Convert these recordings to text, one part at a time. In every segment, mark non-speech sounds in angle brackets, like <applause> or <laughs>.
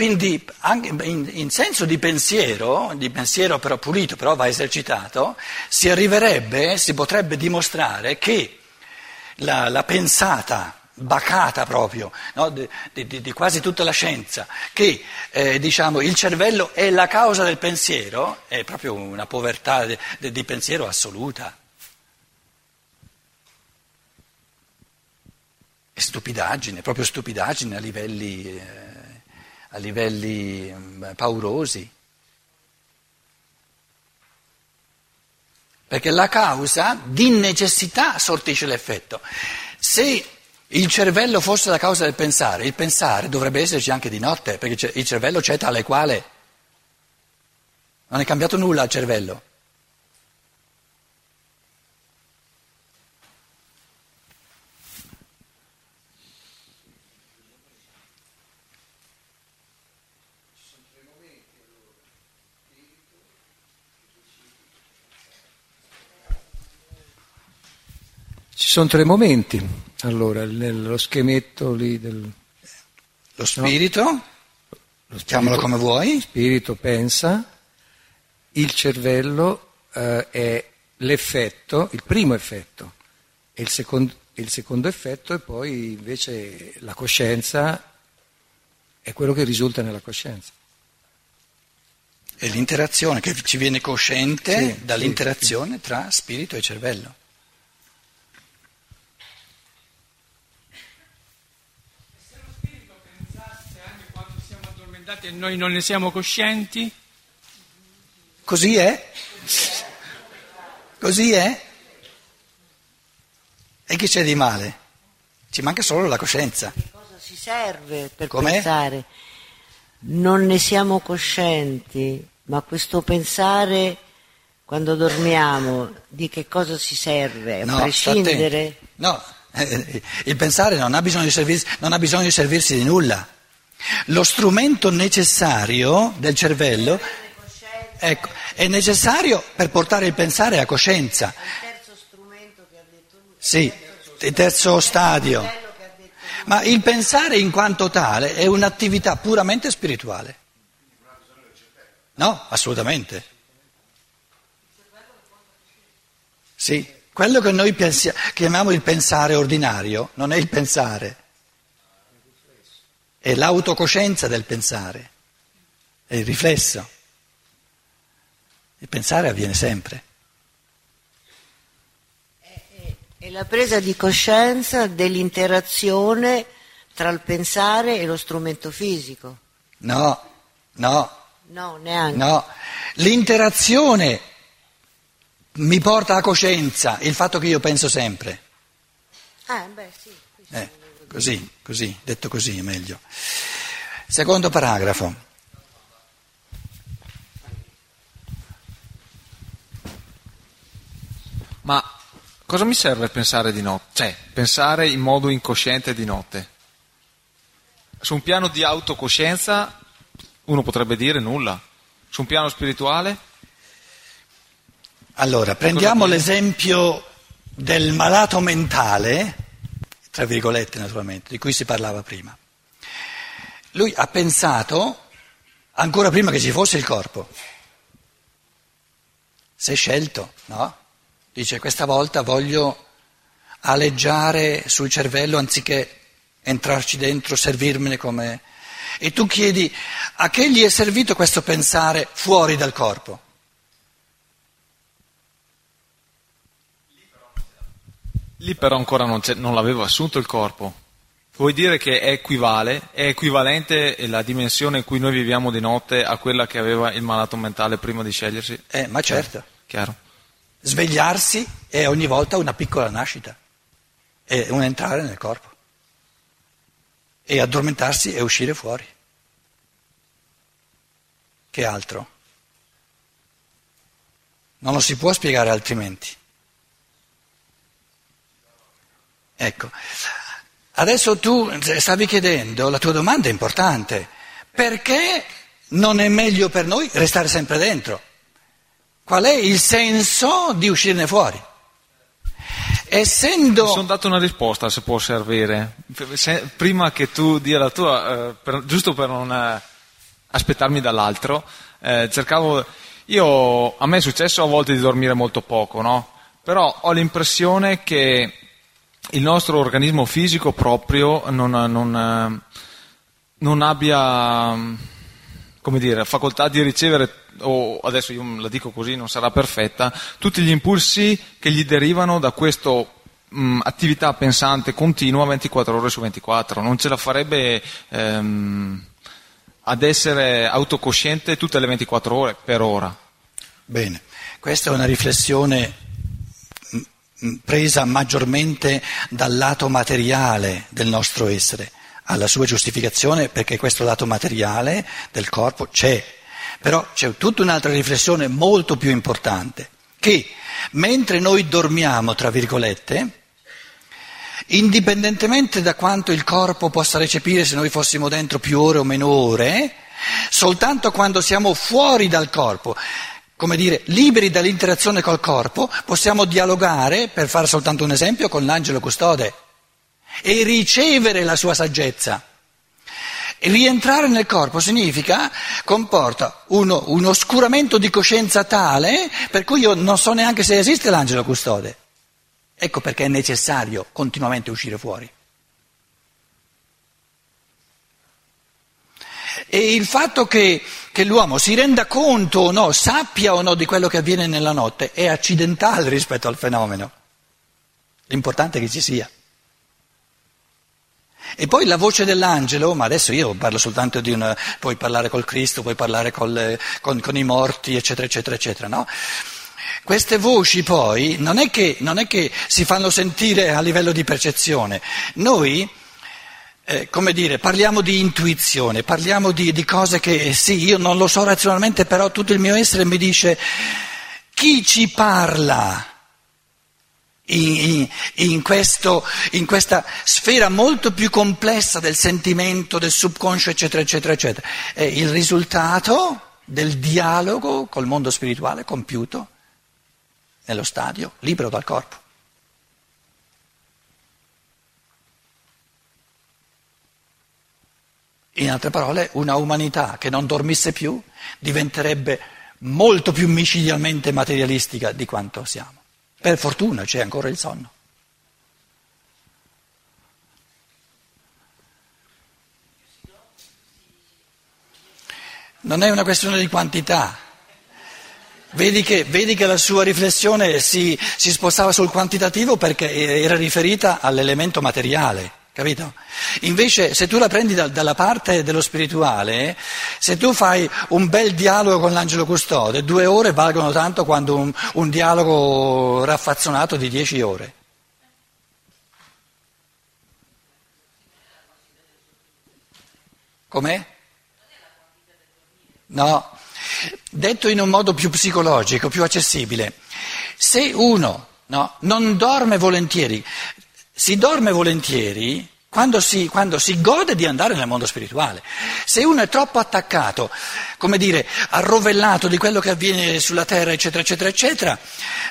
Quindi anche in, senso di pensiero, di pensiero però pulito, però va esercitato, si arriverebbe, si potrebbe dimostrare che la, la pensata bacata proprio no, di, di, di, quasi tutta la scienza, che eh, diciamo, il cervello è la causa del pensiero, è proprio una povertà di, di pensiero assoluta. È stupidaggine, proprio stupidaggine a livelli, eh, a livelli eh, paurosi. Perché la causa di necessità sortisce l'effetto. Se il cervello fosse la causa del pensare, il pensare dovrebbe esserci anche di notte, perché il cervello c'è tale quale. Non è cambiato nulla al cervello. Ci sono tre momenti. Allora, nello schemetto lì del... Lo spirito, no? lo spirito, chiamalo come vuoi. Lo spirito pensa, il cervello eh, è l'effetto, il primo effetto, e il secondo, il secondo effetto è poi invece la coscienza, è quello che risulta nella coscienza. È l'interazione che ci viene cosciente sì, dall'interazione sì. tra spirito e cervello. E noi non ne siamo coscienti? Così è? Così è? E che c'è di male? Ci manca solo la coscienza. Che cosa si serve per Com'è? pensare? Non ne siamo coscienti, ma questo pensare quando dormiamo, di che cosa si serve? A no, prescindere? No, eh, <laughs> il pensare non ha bisogno di servirsi, non ha bisogno di, servirsi di nulla. Lo strumento necessario del cervello ecco, è necessario per portare il pensare a coscienza. Sì, il terzo stadio. Ma il pensare in quanto tale è un'attività puramente spirituale. No, assolutamente. Sì, quello che noi pensia, chiamiamo il pensare ordinario non è il pensare è l'autocoscienza del pensare, è il riflesso. Il pensare avviene sempre. È la presa di coscienza dell'interazione tra il pensare e lo strumento fisico. No, no. No, neanche. No, l'interazione mi porta a coscienza, il fatto che io penso sempre. Ah, beh, sì. Eh. Così, così, detto così è meglio. Secondo paragrafo. Ma cosa mi serve pensare di notte? Cioè, pensare in modo incosciente di notte? Su un piano di autocoscienza uno potrebbe dire nulla. Su un piano spirituale? Allora, prendiamo l'esempio del malato mentale tra virgolette naturalmente, di cui si parlava prima. Lui ha pensato, ancora prima che ci fosse il corpo, si è scelto, no? Dice questa volta voglio aleggiare sul cervello anziché entrarci dentro, servirmene come... E tu chiedi a che gli è servito questo pensare fuori dal corpo? Lì però ancora non, non l'avevo assunto il corpo. Vuoi dire che è equivale, è equivalente la dimensione in cui noi viviamo di notte a quella che aveva il malato mentale prima di scegliersi? Eh, ma certo. Chiaro. Svegliarsi è ogni volta una piccola nascita, è un entrare nel corpo. E addormentarsi è uscire fuori. Che altro? Non lo si può spiegare altrimenti. Ecco, adesso tu stavi chiedendo, la tua domanda è importante, perché non è meglio per noi restare sempre dentro? Qual è il senso di uscirne fuori? Essendo... Mi sono dato una risposta, se può servire. Se, prima che tu dia la tua, eh, per, giusto per non, aspettarmi dall'altro, eh, cercavo, io, a me è successo a volte di dormire molto poco, no? Però ho l'impressione che il nostro organismo fisico proprio non, non, non abbia, come dire, facoltà di ricevere, o adesso io la dico così, non sarà perfetta, tutti gli impulsi che gli derivano da questa attività pensante continua 24 ore su 24, non ce la farebbe ehm, ad essere autocosciente tutte le 24 ore per ora. Bene, questa è una riflessione presa maggiormente dal lato materiale del nostro essere, alla sua giustificazione perché questo lato materiale del corpo c'è, però c'è tutta un'altra riflessione molto più importante, che mentre noi dormiamo, tra virgolette, indipendentemente da quanto il corpo possa recepire se noi fossimo dentro più ore o meno ore, soltanto quando siamo fuori dal corpo, come dire, liberi dall'interazione col corpo, possiamo dialogare, per fare soltanto un esempio, con l'angelo custode e ricevere la sua saggezza. E rientrare nel corpo significa, comporta uno, un oscuramento di coscienza tale per cui io non so neanche se esiste l'angelo custode. Ecco perché è necessario continuamente uscire fuori. E il fatto che, che, l'uomo si renda conto o no, sappia o no di quello che avviene nella notte, è accidentale <laughs> rispetto al fenomeno. L'importante è che ci sia. E poi la voce dell'angelo, ma adesso io parlo soltanto di una, puoi parlare col Cristo, puoi parlare col, con, con, i morti, eccetera, eccetera, eccetera, no? Queste voci poi non è, che, non è che si fanno sentire a livello di percezione, noi, eh, come dire, parliamo di intuizione, parliamo di, di cose che sì, io non lo so razionalmente, però tutto il mio essere mi dice chi ci parla? In, in, questo, in, questa sfera molto più complessa del sentimento, del subconscio, eccetera, eccetera, eccetera. È il risultato del dialogo col mondo spirituale compiuto nello stadio, libero dal corpo. In altre parole, una umanità che non dormisse più diventerebbe molto più micidialmente materialistica di quanto siamo. Per fortuna c'è ancora il sonno. Non è una questione di quantità, Vedi che, vedi che, la sua riflessione si, si, spostava sul quantitativo perché era riferita all'elemento materiale, capito? Invece se tu la prendi da, dalla parte dello spirituale, se tu fai un bel dialogo con l'angelo custode, due ore valgono tanto quanto un, un dialogo raffazzonato di dieci ore. Com'è? No. Detto in un modo più psicologico, più accessibile, se uno no, non dorme volentieri, si dorme volentieri quando si, quando si, gode di andare nel mondo spirituale. Se uno è troppo attaccato, come dire, arrovellato di quello che avviene sulla terra, eccetera, eccetera, eccetera,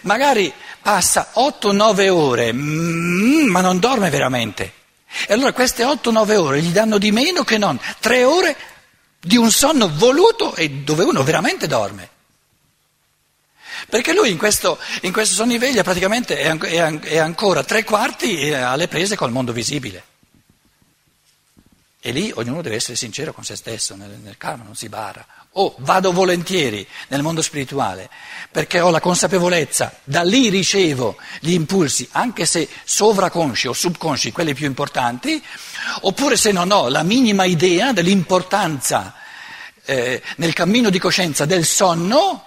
magari passa 8-9 ore, mm, ma non dorme veramente. E allora queste 8-9 ore gli danno di meno che non 3 ore di un sonno voluto e dove uno veramente dorme. Perché lui in questo, in questo sonniveglia praticamente è, è, è, ancora tre quarti alle prese col mondo visibile. E lì ognuno deve essere sincero con se stesso, nel, nel karma non si bara. O vado volentieri nel mondo spirituale perché ho la consapevolezza, da lì ricevo gli impulsi, anche se sovraconsci o subconsci, quelli più importanti, oppure se non ho la minima idea dell'importanza eh, nel cammino di coscienza del sonno,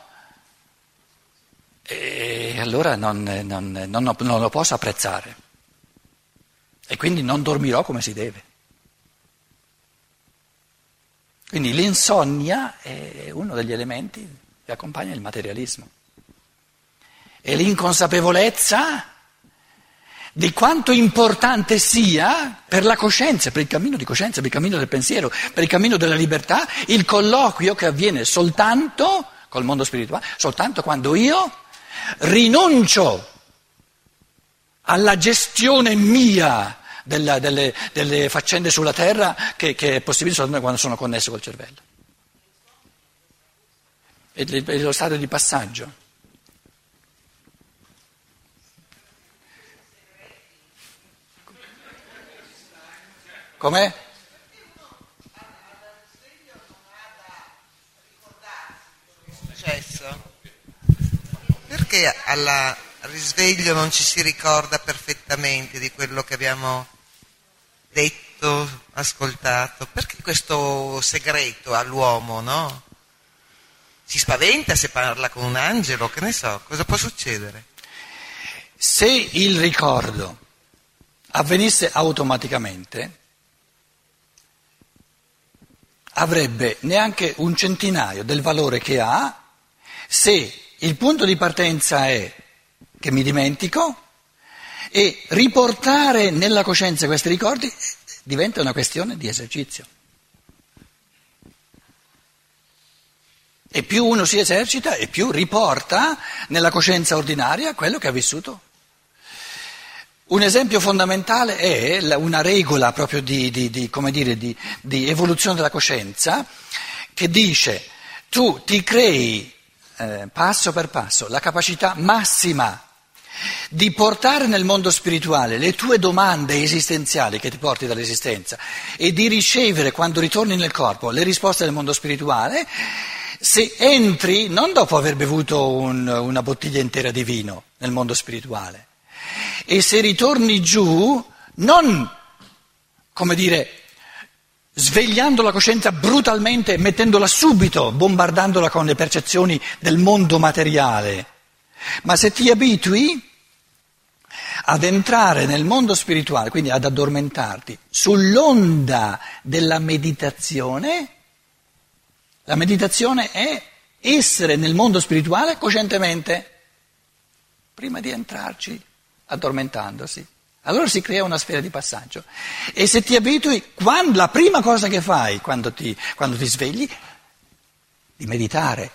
e allora non, non, non, non lo posso apprezzare. E quindi non dormirò come si deve. Quindi l'insonnia è uno degli elementi che accompagna il materialismo. E l'inconsapevolezza di quanto importante sia per la coscienza, per il cammino di coscienza, per il cammino del pensiero, per il cammino della libertà, il colloquio che avviene soltanto col mondo spirituale, soltanto quando io rinuncio alla gestione mia della, delle, delle, faccende sulla terra che, che, è possibile soltanto quando sono connesso col cervello. è lo stato di passaggio. Com'è? Perché al risveglio non ci si ricorda perfettamente di quello che abbiamo detto, ascoltato? Perché questo segreto all'uomo, no? Si spaventa se parla con un angelo, che ne so, cosa può succedere? Se il ricordo avvenisse automaticamente, avrebbe neanche un centinaio del valore che ha se il punto di partenza è che mi dimentico e riportare nella coscienza questi ricordi diventa una questione di esercizio. E più uno si esercita e più riporta nella coscienza ordinaria quello che ha vissuto. Un esempio fondamentale è una regola proprio di, di, di, dire, di evoluzione della coscienza che dice tu ti crei eh, passo per passo la capacità massima di portare nel mondo spirituale le tue domande esistenziali che ti porti dall'esistenza e di ricevere quando ritorni nel corpo le risposte del mondo spirituale, se entri non dopo aver bevuto un, una bottiglia intera di vino nel mondo spirituale, e se ritorni giù non, come dire, svegliando la coscienza brutalmente, mettendola subito, bombardandola con le percezioni del mondo materiale, ma se ti abitui ad entrare nel mondo spirituale, quindi ad addormentarti sull'onda della meditazione, la meditazione è essere nel mondo spirituale coscientemente, prima di entrarci addormentandosi. Allora si crea una sfera di passaggio. E se ti abitui, quando, la prima cosa che fai quando ti, quando ti svegli, di meditare.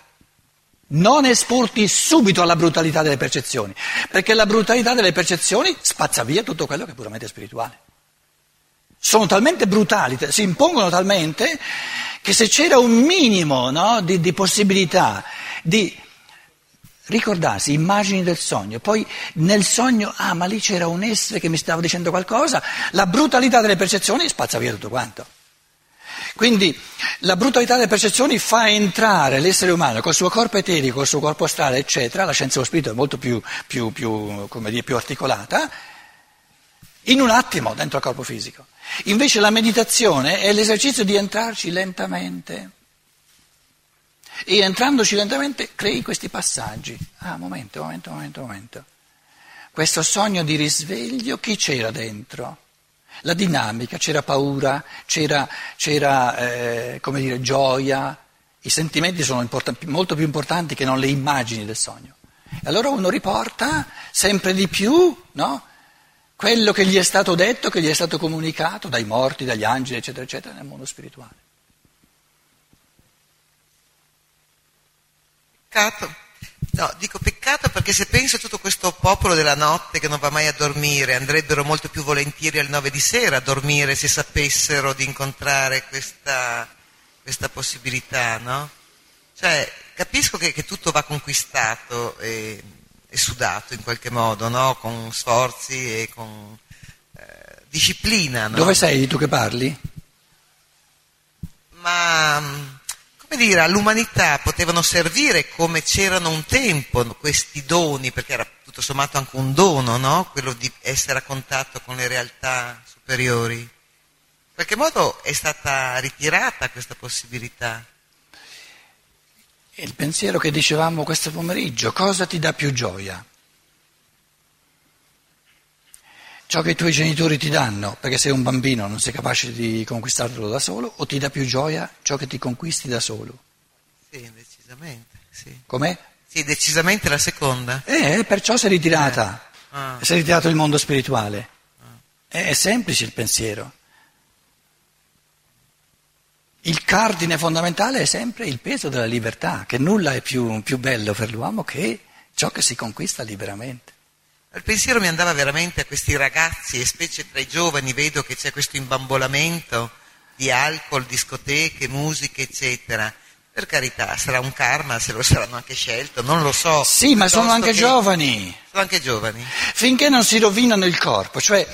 Non esporti subito alla brutalità delle percezioni, perché la brutalità delle percezioni spazza via tutto quello che è puramente spirituale. Sono talmente brutali, si impongono talmente che se c'era un minimo no, di, di possibilità di ricordarsi immagini del sogno, poi nel sogno, ah ma lì c'era un essere che mi stava dicendo qualcosa, la brutalità delle percezioni spazza via tutto quanto. Quindi la brutalità delle percezioni fa entrare l'essere umano col suo corpo eterico, col suo corpo astrale, eccetera, la scienza dello spirito è molto più, più, più, dire, più articolata, in un attimo dentro il corpo fisico. Invece la meditazione è l'esercizio di entrarci lentamente. E entrandoci lentamente crei questi passaggi. Ah, momento, momento, momento, momento. Questo sogno di risveglio, chi c'era dentro? La dinamica, c'era paura, c'era, c'era eh, come dire, gioia. I sentimenti sono import- molto più importanti che non le immagini del sogno. E allora uno riporta sempre di più, no? quello che gli è stato detto, che gli è stato comunicato dai morti, dagli angeli, eccetera, eccetera, nel mondo spirituale. Peccato. No, dico peccato perché se penso a tutto questo popolo della notte che non va mai a dormire, andrebbero molto più volentieri alle nove di sera a dormire se sapessero di incontrare questa, questa possibilità, no? Cioè, capisco che, che tutto va conquistato e e sudato in qualche modo, no? con sforzi e con eh, disciplina. No? Dove sei tu che parli? Ma come dire, all'umanità potevano servire come c'erano un tempo questi doni, perché era tutto sommato anche un dono, no? quello di essere a contatto con le realtà superiori. In qualche modo è stata ritirata questa possibilità il pensiero che dicevamo questo pomeriggio, cosa ti dà più gioia? Ciò che i tuoi genitori ti danno, perché sei un bambino, non sei capace di conquistarlo da solo, o ti dà più gioia ciò che ti conquisti da solo? Sì, decisamente, sì. Com'è? Sì, decisamente la seconda. Eh, perciò sei ritirata, eh. ah. sei ritirato il mondo spirituale. Ah. È semplice il pensiero. Il cardine fondamentale è sempre il peso della libertà, che nulla è più, più bello per l'uomo che ciò che si conquista liberamente. Il pensiero mi andava veramente a questi ragazzi e specie tra i giovani vedo che c'è questo imbambolamento di alcol, discoteche, musiche, eccetera. Per carità, sarà un karma, se lo saranno anche scelto, non lo so. Sì, ma sono anche che... giovani. Sono anche giovani. Finché non si rovinano il corpo, cioè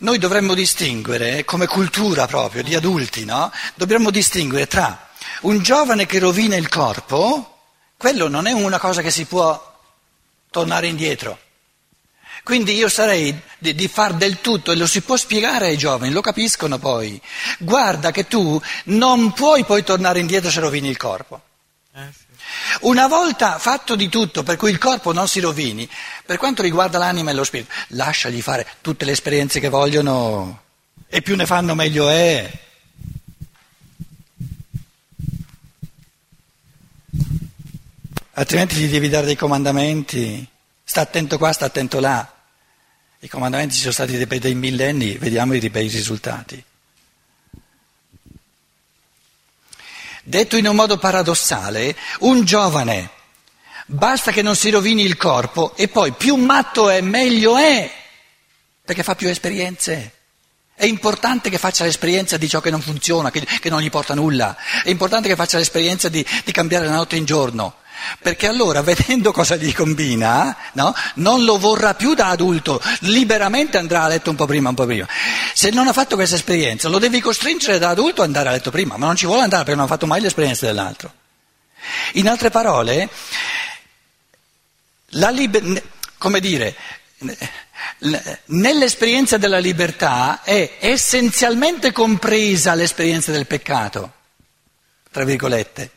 noi dovremmo distinguere, come cultura proprio di adulti, no? Dovremmo distinguere tra un giovane che rovina il corpo, quello non è una cosa che si può tornare indietro. Quindi io sarei di, di far del tutto, e lo si può spiegare ai giovani, lo capiscono poi. Guarda che tu non puoi poi tornare indietro se rovini il corpo. Eh, Una volta fatto di tutto per cui il corpo non si rovini, per quanto riguarda l'anima e lo spirito, lasciagli fare tutte le esperienze che vogliono e più ne fanno meglio è. Altrimenti gli devi dare dei comandamenti. Sta attento qua, sta attento là. I comandamenti sono stati per dei millenni, vediamo i bei risultati. Detto in un modo paradossale, un giovane basta che non si rovini il corpo e poi più matto è meglio è, perché fa più esperienze. È importante che faccia l'esperienza di ciò che non funziona, che, che non gli porta nulla. È importante che faccia l'esperienza di, di cambiare la notte in giorno perché allora vedendo cosa gli combina, no, non lo vorrà più da adulto, liberamente andrà a letto un po' prima, un po' prima. Se non ha fatto questa esperienza, lo devi costringere da adulto ad andare a letto prima, ma non ci vuole andare perché non ha fatto mai l'esperienza dell'altro. In altre parole, liber- come dire, nell'esperienza della libertà è essenzialmente compresa l'esperienza del peccato, tra virgolette.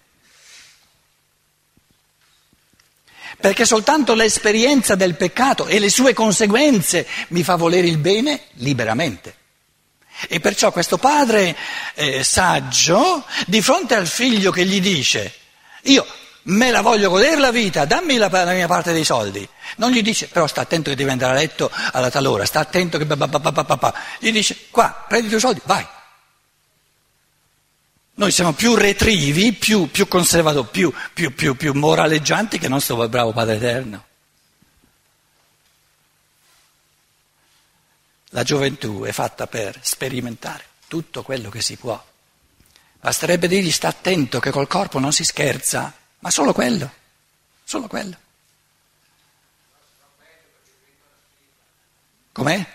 Perché soltanto l'esperienza del peccato e le sue conseguenze mi fa volere il bene liberamente. E perciò questo padre eh, saggio, di fronte al figlio che gli dice, io me la voglio godere la vita, dammi la, la mia parte dei soldi, non gli dice, però sta attento che devi andare a letto alla talora, sta attento che... Gli dice, qua, prendi i tuoi soldi, vai. Noi siamo più retrivi, più, più conservatori, più, più, più, più moraleggianti che il nostro bravo Padre Eterno. La gioventù è fatta per sperimentare tutto quello che si può. Basterebbe dirgli sta attento che col corpo non si scherza, ma solo quello, solo quello. Com'è?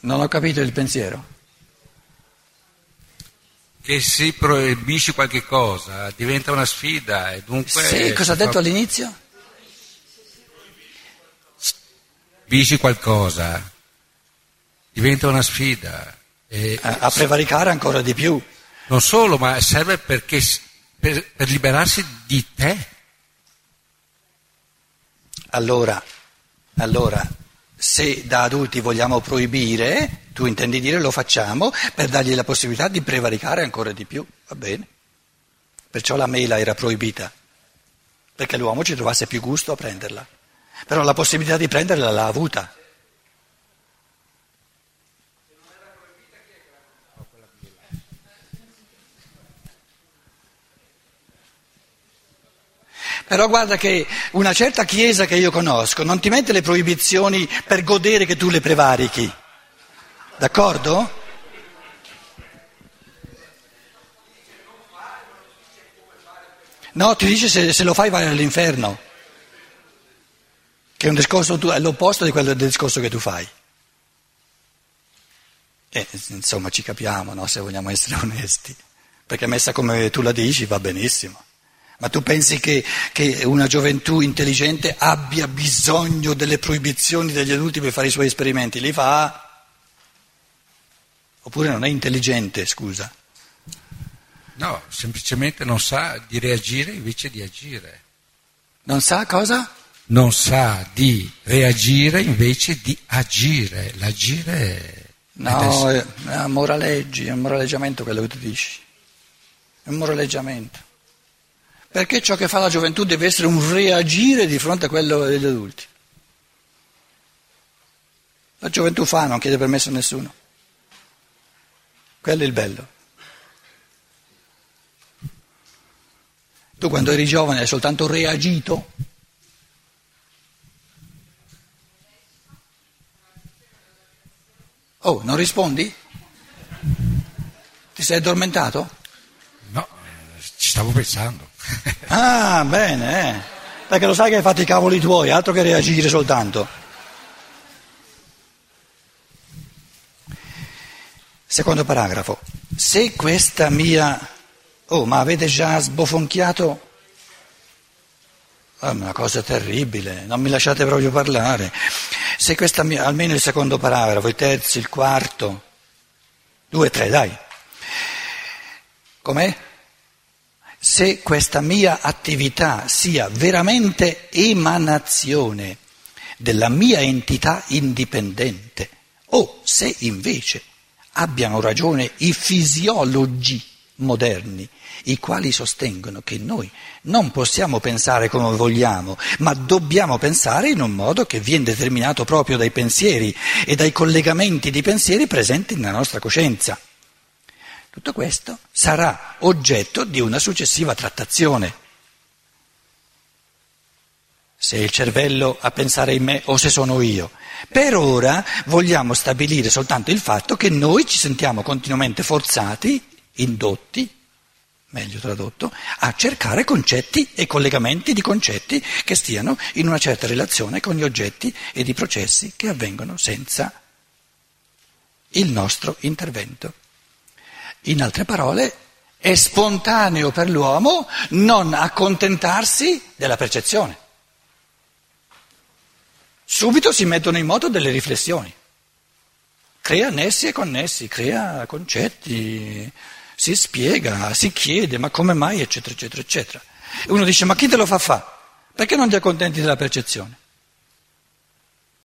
Non ho capito il pensiero. Che se proibisci qualche cosa diventa una sfida e dunque... Sì, cosa ha detto fa... all'inizio? Proibisci qualcosa, diventa una sfida. E... A, a, prevaricare ancora di più. Non solo, ma serve perché, per, per liberarsi di te. Allora, allora se da adulti vogliamo proibire, tu intendi dire lo facciamo per dargli la possibilità di prevaricare ancora di più, va bene. Perciò la mela era proibita, perché l'uomo ci trovasse più gusto a prenderla. Però la possibilità di prenderla l'ha avuta. Però guarda che una certa chiesa che io conosco non ti mette le proibizioni per godere che tu le prevarichi. D'accordo? No, ti dice se, se lo fai vai all'inferno, che è discorso, è l'opposto di quello del discorso che tu fai. E, insomma ci capiamo, no, se vogliamo essere <laughs> onesti, perché messa come tu la dici va benissimo. Ma tu pensi che, che, una gioventù intelligente abbia bisogno delle proibizioni degli adulti per fare i suoi esperimenti? Li fa? Oppure non è intelligente, scusa? No, semplicemente non sa di reagire invece di agire. Non sa cosa? Non sa di reagire invece di agire. L'agire è... No, è, è un moraleggi, è un moraleggiamento quello che tu dici. È un moraleggiamento. Perché ciò che fa la gioventù deve essere un reagire di fronte a quello degli adulti. La gioventù fa, non chiede permesso a nessuno. Quello è il bello. Tu quando eri giovane hai soltanto reagito. Oh, non rispondi? Ti sei addormentato? No, ci stavo pensando. Ah, bene, eh. Perché lo sai che hai fatto i cavoli tuoi, altro che reagire soltanto. Secondo paragrafo. Se questa mia... Oh, ma avete già sbofonchiato? Oh, una cosa terribile, non mi lasciate proprio parlare. Se questa mia... almeno il secondo paragrafo, il terzo, il quarto, due, tre, dai. Com'è? Se questa mia attività sia veramente emanazione della mia entità indipendente, o se invece abbiano ragione i fisiologi moderni, i quali sostengono che noi non possiamo pensare come vogliamo, ma dobbiamo pensare in un modo che viene determinato proprio dai pensieri e dai collegamenti di pensieri presenti nella nostra coscienza. Tutto questo sarà oggetto di una successiva trattazione. Se il cervello a pensare in me o se sono io. Per ora vogliamo stabilire soltanto il fatto che noi ci sentiamo continuamente forzati, indotti, meglio tradotto, a cercare concetti e collegamenti di concetti che stiano in una certa relazione con gli oggetti e i processi che avvengono senza il nostro intervento. In altre parole, è spontaneo per l'uomo non accontentarsi della percezione. Subito si mettono in moto delle riflessioni, crea nessi e connessi, crea concetti, si spiega, si chiede ma come mai, eccetera, eccetera, eccetera. E uno dice ma chi te lo fa fare? Perché non ti accontenti della percezione?